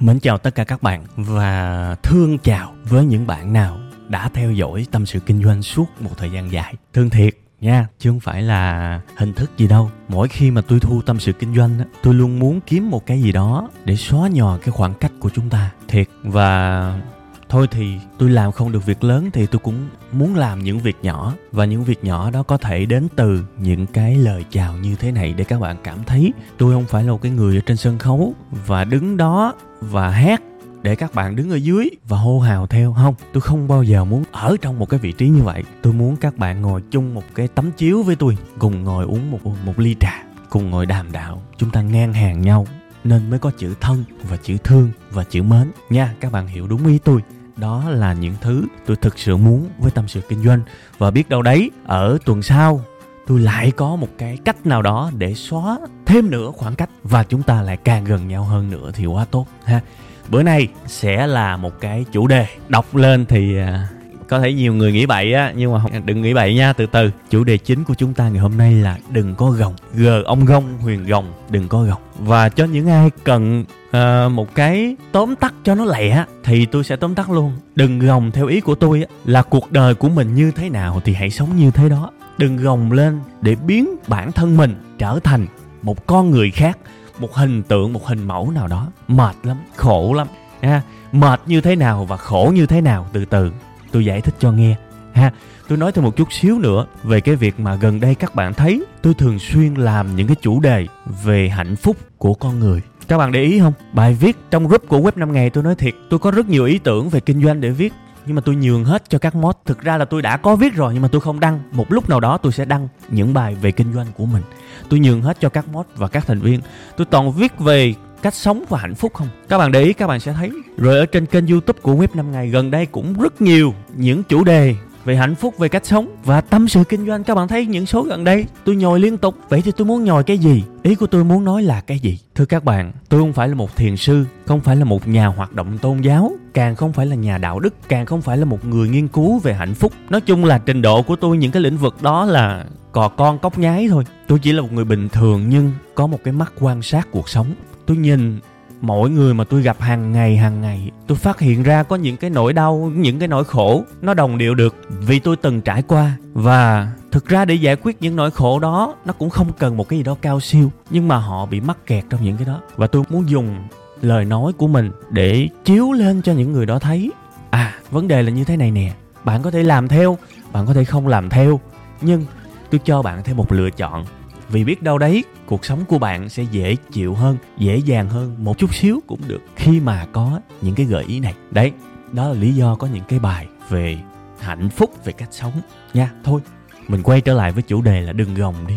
Mến chào tất cả các bạn và thương chào với những bạn nào đã theo dõi tâm sự kinh doanh suốt một thời gian dài. Thương thiệt nha, chứ không phải là hình thức gì đâu. Mỗi khi mà tôi thu tâm sự kinh doanh, tôi luôn muốn kiếm một cái gì đó để xóa nhòa cái khoảng cách của chúng ta. Thiệt và thôi thì tôi làm không được việc lớn thì tôi cũng muốn làm những việc nhỏ. Và những việc nhỏ đó có thể đến từ những cái lời chào như thế này để các bạn cảm thấy tôi không phải là một cái người ở trên sân khấu và đứng đó và hát để các bạn đứng ở dưới và hô hào theo. Không, tôi không bao giờ muốn ở trong một cái vị trí như vậy. Tôi muốn các bạn ngồi chung một cái tấm chiếu với tôi, cùng ngồi uống một một ly trà, cùng ngồi đàm đạo. Chúng ta ngang hàng nhau nên mới có chữ thân và chữ thương và chữ mến. Nha, các bạn hiểu đúng ý tôi đó là những thứ tôi thực sự muốn với tâm sự kinh doanh. Và biết đâu đấy, ở tuần sau, tôi lại có một cái cách nào đó để xóa thêm nữa khoảng cách và chúng ta lại càng gần nhau hơn nữa thì quá tốt ha. Bữa nay sẽ là một cái chủ đề. Đọc lên thì à, có thể nhiều người nghĩ bậy á nhưng mà đừng nghĩ bậy nha từ từ. Chủ đề chính của chúng ta ngày hôm nay là đừng có gồng. G ông gông huyền gồng đừng có gồng. Và cho những ai cần uh, một cái tóm tắt cho nó lẹ thì tôi sẽ tóm tắt luôn. Đừng gồng theo ý của tôi á, là cuộc đời của mình như thế nào thì hãy sống như thế đó. Đừng gồng lên để biến bản thân mình trở thành một con người khác một hình tượng một hình mẫu nào đó. Mệt lắm khổ lắm ha mệt như thế nào và khổ như thế nào từ từ tôi giải thích cho nghe. Ha, tôi nói thêm một chút xíu nữa về cái việc mà gần đây các bạn thấy tôi thường xuyên làm những cái chủ đề về hạnh phúc của con người. Các bạn để ý không? Bài viết trong group của web 5 ngày tôi nói thiệt, tôi có rất nhiều ý tưởng về kinh doanh để viết, nhưng mà tôi nhường hết cho các mod. Thực ra là tôi đã có viết rồi, nhưng mà tôi không đăng. Một lúc nào đó tôi sẽ đăng những bài về kinh doanh của mình. Tôi nhường hết cho các mod và các thành viên. Tôi toàn viết về cách sống và hạnh phúc không? Các bạn để ý, các bạn sẽ thấy. Rồi ở trên kênh youtube của web 5 ngày, gần đây cũng rất nhiều những chủ đề về hạnh phúc, về cách sống. Và tâm sự kinh doanh, các bạn thấy những số gần đây, tôi nhồi liên tục. Vậy thì tôi muốn nhồi cái gì? Ý của tôi muốn nói là cái gì? Thưa các bạn, tôi không phải là một thiền sư, không phải là một nhà hoạt động tôn giáo, càng không phải là nhà đạo đức, càng không phải là một người nghiên cứu về hạnh phúc. Nói chung là trình độ của tôi, những cái lĩnh vực đó là cò con cóc nhái thôi. Tôi chỉ là một người bình thường, nhưng có một cái mắt quan sát cuộc sống tôi nhìn mỗi người mà tôi gặp hàng ngày hàng ngày, tôi phát hiện ra có những cái nỗi đau, những cái nỗi khổ, nó đồng điệu được vì tôi từng trải qua. Và thực ra để giải quyết những nỗi khổ đó, nó cũng không cần một cái gì đó cao siêu, nhưng mà họ bị mắc kẹt trong những cái đó. Và tôi muốn dùng lời nói của mình để chiếu lên cho những người đó thấy. À vấn đề là như thế này nè, bạn có thể làm theo, bạn có thể không làm theo, nhưng tôi cho bạn thêm một lựa chọn vì biết đâu đấy, cuộc sống của bạn sẽ dễ chịu hơn, dễ dàng hơn một chút xíu cũng được khi mà có những cái gợi ý này. Đấy, đó là lý do có những cái bài về hạnh phúc, về cách sống nha. Thôi, mình quay trở lại với chủ đề là đừng gồng đi.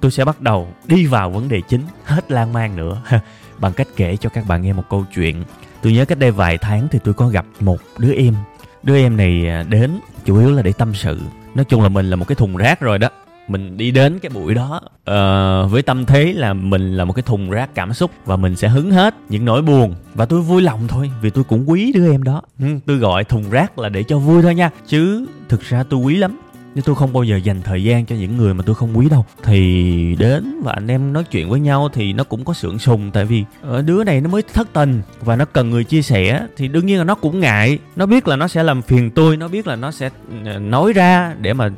Tôi sẽ bắt đầu đi vào vấn đề chính, hết lan man nữa. Bằng cách kể cho các bạn nghe một câu chuyện. Tôi nhớ cách đây vài tháng thì tôi có gặp một đứa em. Đứa em này à, đến chủ yếu là để tâm sự. Nói chung là mình là một cái thùng rác rồi đó mình đi đến cái buổi đó uh, với tâm thế là mình là một cái thùng rác cảm xúc và mình sẽ hứng hết những nỗi buồn. Và tôi vui lòng thôi vì tôi cũng quý đứa em đó. Ừ, tôi gọi thùng rác là để cho vui thôi nha. Chứ thực ra tôi quý lắm nhưng tôi không bao giờ dành thời gian cho những người mà tôi không quý đâu thì đến và anh em nói chuyện với nhau thì nó cũng có sượng sùng. Tại vì ờ, đứa này nó mới thất tình và nó cần người chia sẻ thì đương nhiên là nó cũng ngại. Nó biết là nó sẽ làm phiền tôi nó biết là nó sẽ ờ, nói ra để mà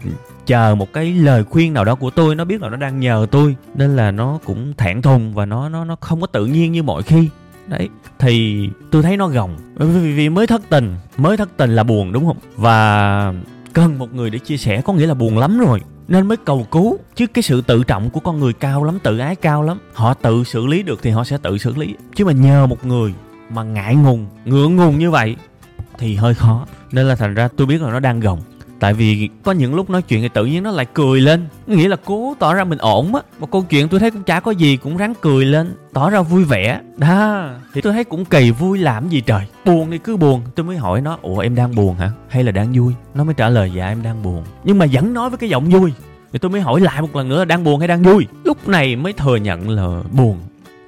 chờ một cái lời khuyên nào đó của tôi. Nó biết là nó đang nhờ tôi nên là nó cũng thẹn thùng và nó nó nó không có tự nhiên như mọi khi. Đấy thì tôi thấy nó gồng. Vì, vì mới thất tình mới thất tình là buồn đúng không? Và cần một người để chia sẻ, có nghĩa là buồn lắm rồi. Nên mới cầu cứu, chứ cái sự tự trọng của con người cao lắm, tự ái cao lắm. Họ tự xử lý được thì họ sẽ tự xử lý. Chứ mà nhờ một người mà ngại ngùng, ngượng ngùng như vậy thì hơi khó. Nên là thành ra tôi biết là nó đang gồng tại vì có những lúc nói chuyện thì tự nhiên nó lại cười lên. Nghĩa là cố tỏ ra mình ổn á. Một câu chuyện tôi thấy cũng chả có gì cũng ráng cười lên, tỏ ra vui vẻ. Đó, thì tôi thấy cũng kỳ vui làm gì trời. Buồn thì cứ buồn, tôi mới hỏi nó, ủa, em đang buồn hả? Hay là đang vui? Nó mới trả lời dạ em đang buồn. Nhưng mà vẫn nói với cái giọng vui. Thì tôi mới hỏi lại một lần nữa là đang buồn hay đang vui. Lúc này mới thừa nhận là buồn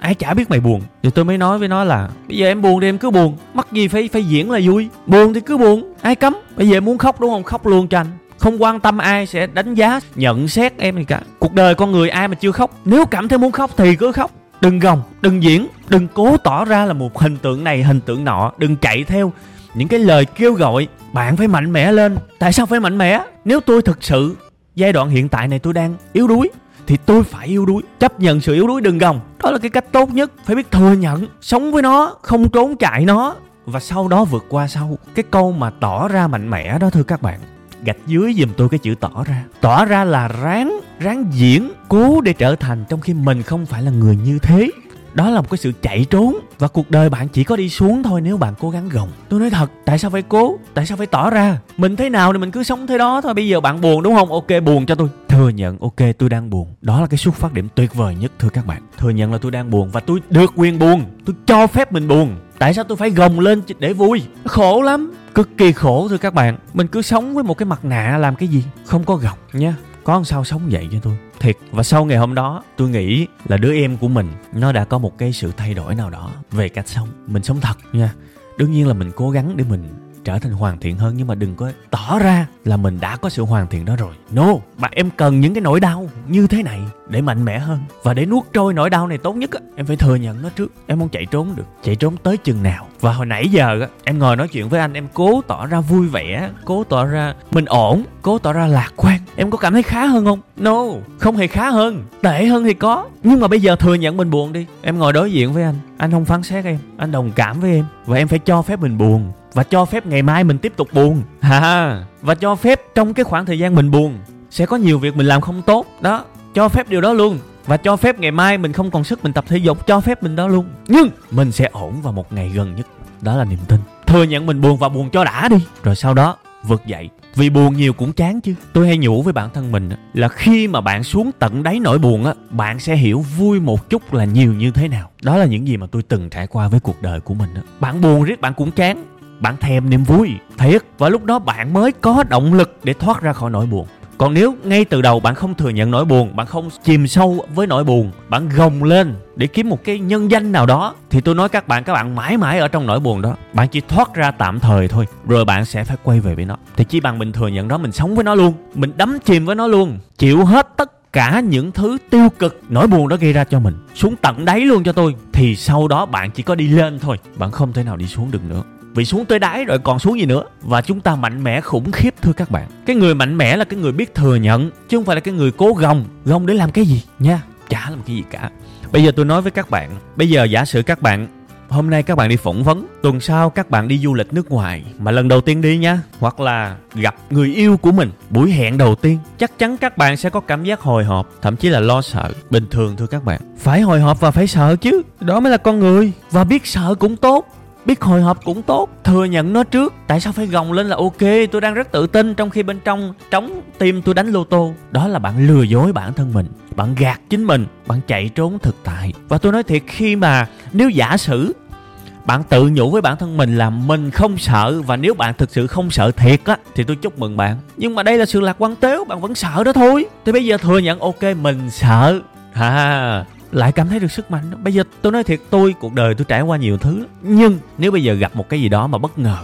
ai chả biết mày buồn. Thì tôi mới nói với nó là, bây giờ em buồn thì em cứ buồn. Mắc gì phải phải diễn là vui. Buồn thì cứ buồn. Ai cấm? Bây giờ em muốn khóc đúng không? Khóc luôn cho anh. Không quan tâm ai sẽ đánh giá, nhận xét em gì cả. Cuộc đời con người ai mà chưa khóc? Nếu cảm thấy muốn khóc thì cứ khóc. Đừng gồng, đừng diễn, đừng cố tỏ ra là một hình tượng này, hình tượng nọ. Đừng chạy theo những cái lời kêu gọi. Bạn phải mạnh mẽ lên. Tại sao phải mạnh mẽ? Nếu tôi thực sự, giai đoạn hiện tại này tôi đang yếu đuối thì tôi phải yếu đuối, chấp nhận sự yếu đuối đừng gồng. Đó là cái cách tốt nhất, phải biết thừa nhận. Sống với nó, không trốn chạy nó. Và sau đó vượt qua sau, cái câu mà tỏ ra mạnh mẽ đó, thưa các bạn. Gạch dưới giùm tôi cái chữ tỏ ra. Tỏ ra là ráng ráng diễn, cố để trở thành trong khi mình không phải là người như thế. Đó là một cái sự chạy trốn. Và cuộc đời bạn chỉ có đi xuống thôi nếu bạn cố gắng gồng. Tôi nói thật, tại sao phải cố? Tại sao phải tỏ ra? Mình thế nào thì mình cứ sống thế đó thôi. Bây giờ bạn buồn đúng không? Ok, buồn cho tôi thừa nhận, ok, tôi đang buồn. Đó là cái xuất phát điểm tuyệt vời nhất, thưa các bạn. Thừa nhận là tôi đang buồn và tôi được quyền buồn. Tôi cho phép mình buồn. Tại sao tôi phải gồng lên để vui? Khổ lắm. Cực kỳ khổ, thưa các bạn. Mình cứ sống với một cái mặt nạ làm cái gì? Không có gồng nha có sao sống vậy cho tôi? Thiệt. Và sau ngày hôm đó, tôi nghĩ là đứa em của mình, nó đã có một cái sự thay đổi nào đó về cách sống. Mình sống thật nha. Đương nhiên là mình cố gắng để mình trở thành hoàn thiện hơn, nhưng mà đừng có tỏ ra là mình đã có sự hoàn thiện đó rồi. No, mà em cần những cái nỗi đau như thế này để mạnh mẽ hơn. Và để nuốt trôi nỗi đau này tốt nhất á, em phải thừa nhận nó trước. Em không chạy trốn được. Chạy trốn tới chừng nào. Và hồi nãy giờ á, em ngồi nói chuyện với anh, em cố tỏ ra vui vẻ, cố tỏ ra mình ổn, cố tỏ ra lạc quan. Em có cảm thấy khá hơn không? No, không hề khá hơn. Tệ hơn thì có. Nhưng mà bây giờ thừa nhận mình buồn đi. Em ngồi đối diện với anh. Anh không phán xét em. Anh đồng cảm với em. Và em phải cho phép mình buồn và cho phép ngày mai mình tiếp tục buồn. Ha và cho phép trong cái khoảng thời gian mình buồn sẽ có nhiều việc mình làm không tốt. Đó cho phép điều đó luôn. Và cho phép ngày mai mình không còn sức mình tập thể dục cho phép mình đó luôn. Nhưng mình sẽ ổn vào một ngày gần nhất. Đó là niềm tin. Thừa nhận mình buồn và buồn cho đã đi. Rồi sau đó vực dậy. Vì buồn nhiều cũng chán chứ. Tôi hay nhủ với bản thân mình là khi mà bạn xuống tận đáy nỗi buồn á bạn sẽ hiểu vui một chút là nhiều như thế nào. Đó là những gì mà tôi từng trải qua với cuộc đời của mình á. Bạn buồn riết bạn cũng chán bạn thèm niềm vui, thiệt. Và lúc đó bạn mới có động lực để thoát ra khỏi nỗi buồn. Còn nếu ngay từ đầu bạn không thừa nhận nỗi buồn, bạn không chìm sâu với nỗi buồn, bạn gồng lên để kiếm một cái nhân danh nào đó, thì tôi nói các bạn các bạn mãi mãi ở trong nỗi buồn đó. Bạn chỉ thoát ra tạm thời thôi, rồi bạn sẽ phải quay về với nó thì chỉ bằng mình thừa nhận đó, mình sống với nó luôn, mình đắm chìm với nó luôn, chịu hết tất cả những thứ tiêu cực, nỗi buồn đó gây ra cho mình, xuống tận đáy luôn cho tôi, thì sau đó bạn chỉ có đi lên thôi, bạn không thể nào đi xuống được nữa vì xuống tới đáy rồi còn xuống gì nữa. Và chúng ta mạnh mẽ khủng khiếp, thưa các bạn. Cái người mạnh mẽ là cái người biết thừa nhận, chứ không phải là cái người cố gồng gồng để làm cái gì, nha. Chả làm cái gì cả. Bây giờ tôi nói với các bạn, bây giờ giả sử các bạn, hôm nay các bạn đi phỏng vấn, tuần sau các bạn đi du lịch nước ngoài, mà lần đầu tiên đi nha, hoặc là gặp người yêu của mình, buổi hẹn đầu tiên, chắc chắn các bạn sẽ có cảm giác hồi hộp, thậm chí là lo sợ. Bình thường, thưa các bạn, phải hồi hộp và phải sợ chứ, đó mới là con người, và biết sợ cũng tốt biết hồi hộp cũng tốt, thừa nhận nó trước. Tại sao phải gồng lên là ok, tôi đang rất tự tin trong khi bên trong trống tim tôi đánh lô tô. Đó là bạn lừa dối bản thân mình, bạn gạt chính mình, bạn chạy trốn thực tại. Và tôi nói thiệt, khi mà nếu giả sử bạn tự nhủ với bản thân mình là mình không sợ, và nếu bạn thực sự không sợ thiệt á, thì tôi chúc mừng bạn. Nhưng mà đây là sự lạc quan tếu, bạn vẫn sợ đó thôi. Thì bây giờ thừa nhận, ok, mình sợ. Ha lại cảm thấy được sức mạnh đó. bây giờ tôi nói thiệt, tôi, cuộc đời tôi trải qua nhiều thứ nhưng nếu bây giờ gặp một cái gì đó mà bất ngờ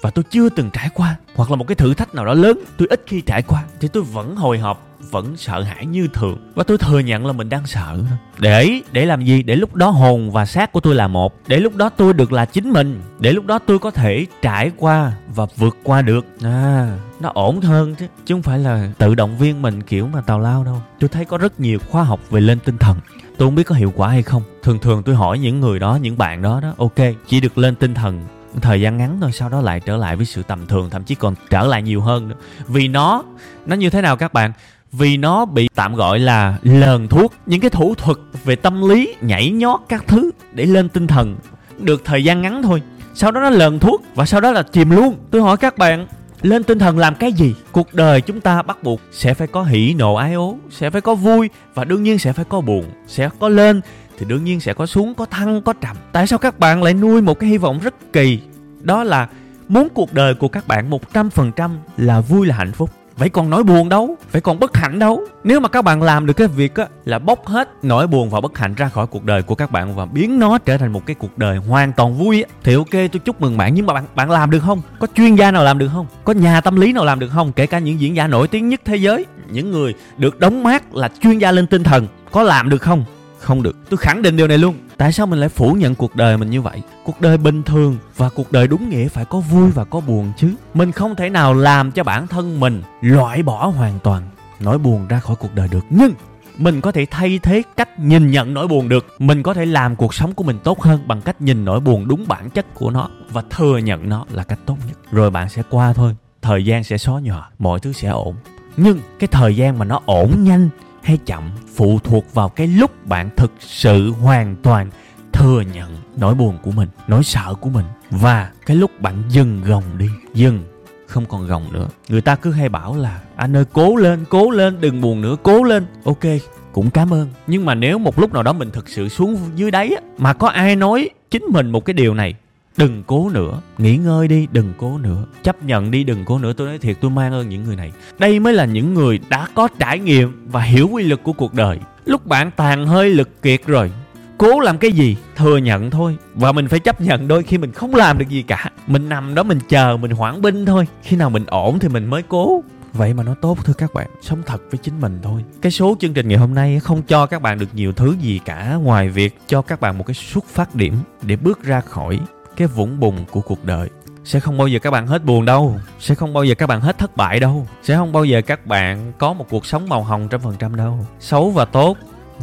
và tôi chưa từng trải qua, hoặc là một cái thử thách nào đó lớn, tôi ít khi trải qua, thì tôi vẫn hồi hộp, vẫn sợ hãi như thường. Và tôi thừa nhận là mình đang sợ. Để để làm gì? Để lúc đó hồn và xác của tôi là một. Để lúc đó tôi được là chính mình. Để lúc đó tôi có thể trải qua và vượt qua được. À nó ổn hơn chứ chứ không phải là tự động viên mình kiểu mà tào lao đâu. Tôi thấy có rất nhiều khoa học về lên tinh thần. Tôi không biết có hiệu quả hay không. Thường thường tôi hỏi những người đó, những bạn đó đó, ok, chỉ được lên tinh thần thời gian ngắn thôi, sau đó lại trở lại với sự tầm thường, thậm chí còn trở lại nhiều hơn nữa. Vì nó nó như thế nào các bạn? Vì nó bị tạm gọi là lờn thuốc, những cái thủ thuật về tâm lý, nhảy nhót các thứ để lên tinh thần. Được thời gian ngắn thôi, sau đó nó lờn thuốc và sau đó là chìm luôn. Tôi hỏi các bạn, lên tinh thần làm cái gì? Cuộc đời chúng ta bắt buộc sẽ phải có hỉ nộ ái ố, sẽ phải có vui và đương nhiên sẽ phải có buồn, sẽ có lên thì đương nhiên sẽ có xuống, có thăng, có trầm. Tại sao các bạn lại nuôi một cái hy vọng rất kỳ? Đó là muốn cuộc đời của các bạn một trăm phần trăm là vui, là hạnh phúc. Vậy còn nỗi buồn đâu? Vậy còn bất hạnh đâu? Nếu mà các bạn làm được cái việc á, là bóc hết nỗi buồn và bất hạnh ra khỏi cuộc đời của các bạn và biến nó trở thành một cái cuộc đời hoàn toàn vui á, thì ok, tôi chúc mừng bạn. Nhưng mà bạn bạn làm được không? Có chuyên gia nào làm được không? Có nhà tâm lý nào làm được không? Kể cả những diễn giả nổi tiếng nhất thế giới. Những người được đóng mát là chuyên gia lên tinh thần. Có làm được không? Không được. Tôi khẳng định điều này luôn. Tại sao mình lại phủ nhận cuộc đời mình như vậy? Cuộc đời bình thường và cuộc đời đúng nghĩa phải có vui và có buồn chứ. Mình không thể nào làm cho bản thân mình loại bỏ hoàn toàn, nỗi buồn ra khỏi cuộc đời được. Nhưng mình có thể thay thế cách nhìn nhận nỗi buồn được. Mình có thể làm cuộc sống của mình tốt hơn bằng cách nhìn nỗi buồn đúng bản chất của nó và thừa nhận nó là cách tốt nhất. Rồi bạn sẽ qua thôi. Thời gian sẽ xóa nhòa. Mọi thứ sẽ ổn. Nhưng cái thời gian mà nó ổn nhanh hay chậm, phụ thuộc vào cái lúc bạn thực sự hoàn toàn thừa nhận nỗi buồn của mình, nỗi sợ của mình. Và cái lúc bạn dừng gồng đi, dừng, không còn gồng nữa. Người ta cứ hay bảo là, anh ơi, cố lên cố lên, đừng buồn nữa, cố lên. Ok, cũng cảm ơn. Nhưng mà nếu một lúc nào đó mình thực sự xuống dưới đáy á, mà có ai nói chính mình một cái điều này đừng cố nữa. Nghỉ ngơi đi, đừng cố nữa. Chấp nhận đi, đừng cố nữa. Tôi nói thiệt, tôi mang ơn những người này. Đây mới là những người đã có trải nghiệm và hiểu quy luật của cuộc đời. Lúc bạn tàn hơi lực kiệt rồi, cố làm cái gì? Thừa nhận thôi. Và mình phải chấp nhận đôi khi mình không làm được gì cả. Mình nằm đó, mình chờ, mình hoãn binh thôi. Khi nào mình ổn thì mình mới cố. Vậy mà nó tốt, thưa các bạn. Sống thật với chính mình thôi. Cái số chương trình ngày hôm nay không cho các bạn được nhiều thứ gì cả ngoài việc cho các bạn một cái xuất phát điểm để bước ra khỏi cái vũng bùn của cuộc đời. Sẽ không bao giờ các bạn hết buồn đâu. Sẽ không bao giờ các bạn hết thất bại đâu. Sẽ không bao giờ các bạn có một cuộc sống màu hồng trăm phần trăm đâu. Xấu và tốt,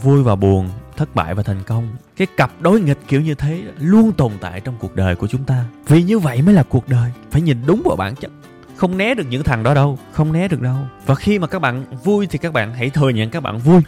vui và buồn, thất bại và thành công. Cái cặp đối nghịch kiểu như thế luôn tồn tại trong cuộc đời của chúng ta. Vì như vậy mới là cuộc đời. Phải nhìn đúng vào bản chất. Không né được những thằng đó đâu. Không né được đâu. Và khi mà các bạn vui thì các bạn hãy thừa nhận các bạn vui.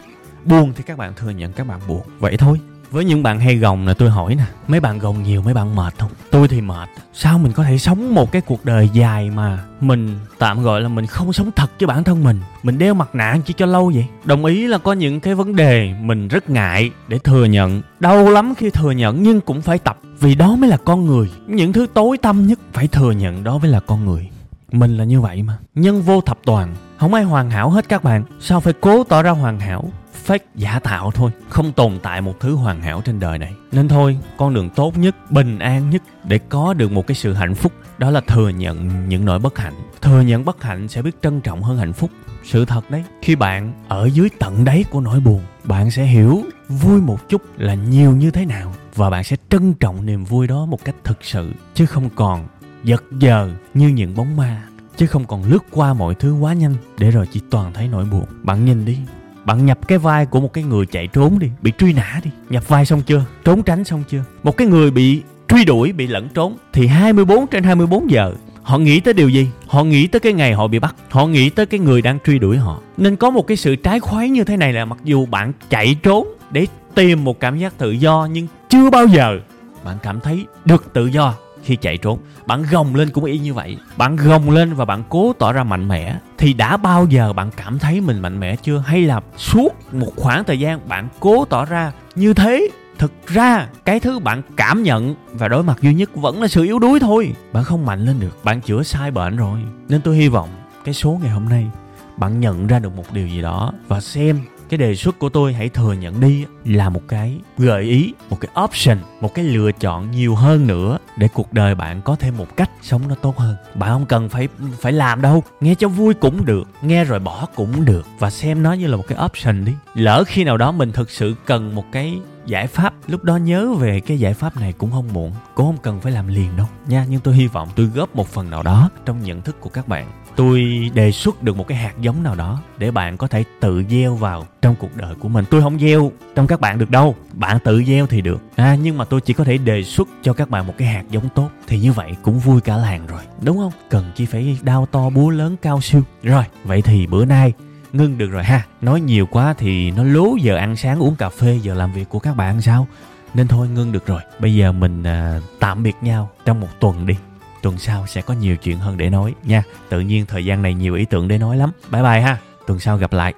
Buồn thì các bạn thừa nhận các bạn buồn. Vậy thôi với những bạn hay gồng là tôi hỏi nè, mấy bạn gồng nhiều, mấy bạn mệt không? Tôi thì mệt. Sao mình có thể sống một cái cuộc đời dài mà mình tạm gọi là mình không sống thật với bản thân mình? Mình đeo mặt nạ chỉ cho lâu vậy? Đồng ý là có những cái vấn đề mình rất ngại để thừa nhận. Đau lắm khi thừa nhận, nhưng cũng phải tập. Vì đó mới là con người. Những thứ tối tâm nhất phải thừa nhận đó mới là con người. Mình là như vậy mà. Nhân vô thập toàn. Không ai hoàn hảo hết các bạn. Sao phải cố tỏ ra hoàn hảo? Fake giả tạo thôi, không tồn tại một thứ hoàn hảo trên đời này. Nên thôi, con đường tốt nhất, bình an nhất để có được một cái sự hạnh phúc, đó là thừa nhận những nỗi bất hạnh. Thừa nhận bất hạnh sẽ biết trân trọng hơn hạnh phúc. Sự thật đấy, khi bạn ở dưới tận đáy của nỗi buồn, bạn sẽ hiểu vui một chút là nhiều như thế nào và bạn sẽ trân trọng niềm vui đó một cách thực sự, chứ không còn giật giờ như những bóng ma, chứ không còn lướt qua mọi thứ quá nhanh để rồi chỉ toàn thấy nỗi buồn. Bạn nhìn đi bạn nhập cái vai của một cái người chạy trốn đi, bị truy nã đi. Nhập vai xong chưa? Trốn tránh xong chưa? Một cái người bị truy đuổi, bị lẫn trốn, thì 24 trên 24 giờ, họ nghĩ tới điều gì? Họ nghĩ tới cái ngày họ bị bắt. Họ nghĩ tới cái người đang truy đuổi họ. Nên có một cái sự trái khoái như thế này là mặc dù bạn chạy trốn để tìm một cảm giác tự do, nhưng chưa bao giờ bạn cảm thấy được tự do khi chạy trốn. Bạn gồng lên cũng y như vậy. Bạn gồng lên và bạn cố tỏ ra mạnh mẽ. Thì đã bao giờ bạn cảm thấy mình mạnh mẽ chưa? Hay là suốt một khoảng thời gian bạn cố tỏ ra như thế? Thực ra, cái thứ bạn cảm nhận và đối mặt duy nhất vẫn là sự yếu đuối thôi. Bạn không mạnh lên được. Bạn chữa sai bệnh rồi. Nên tôi hy vọng cái số ngày hôm nay, bạn nhận ra được một điều gì đó và xem cái đề xuất của tôi, hãy thừa nhận đi, là một cái gợi ý, một cái option, một cái lựa chọn nhiều hơn nữa để cuộc đời bạn có thêm một cách sống nó tốt hơn. Bạn không cần phải phải làm đâu, nghe cho vui cũng được, nghe rồi bỏ cũng được. Và xem nó như là một cái option đi. Lỡ khi nào đó mình thực sự cần một cái giải pháp, lúc đó nhớ về cái giải pháp này cũng không muộn, cũng không cần phải làm liền đâu nha. Nhưng tôi hy vọng tôi góp một phần nào đó trong nhận thức của các bạn tôi đề xuất được một cái hạt giống nào đó để bạn có thể tự gieo vào trong cuộc đời của mình. Tôi không gieo trong các bạn được đâu bạn tự gieo thì được. À nhưng mà tôi chỉ có thể đề xuất cho các bạn một cái hạt giống tốt thì như vậy cũng vui cả làng rồi. Đúng không? Cần chi phải đao to búa lớn cao siêu. Rồi vậy thì bữa nay ngưng được rồi ha. Nói nhiều quá thì nó lố giờ ăn sáng uống cà phê giờ làm việc của các bạn sao? Nên thôi ngưng được rồi. Bây giờ mình à, tạm biệt nhau trong một tuần đi tuần sau sẽ có nhiều chuyện hơn để nói nha. Tự nhiên thời gian này nhiều ý tưởng để nói lắm. Bye bye ha. Tuần sau gặp lại.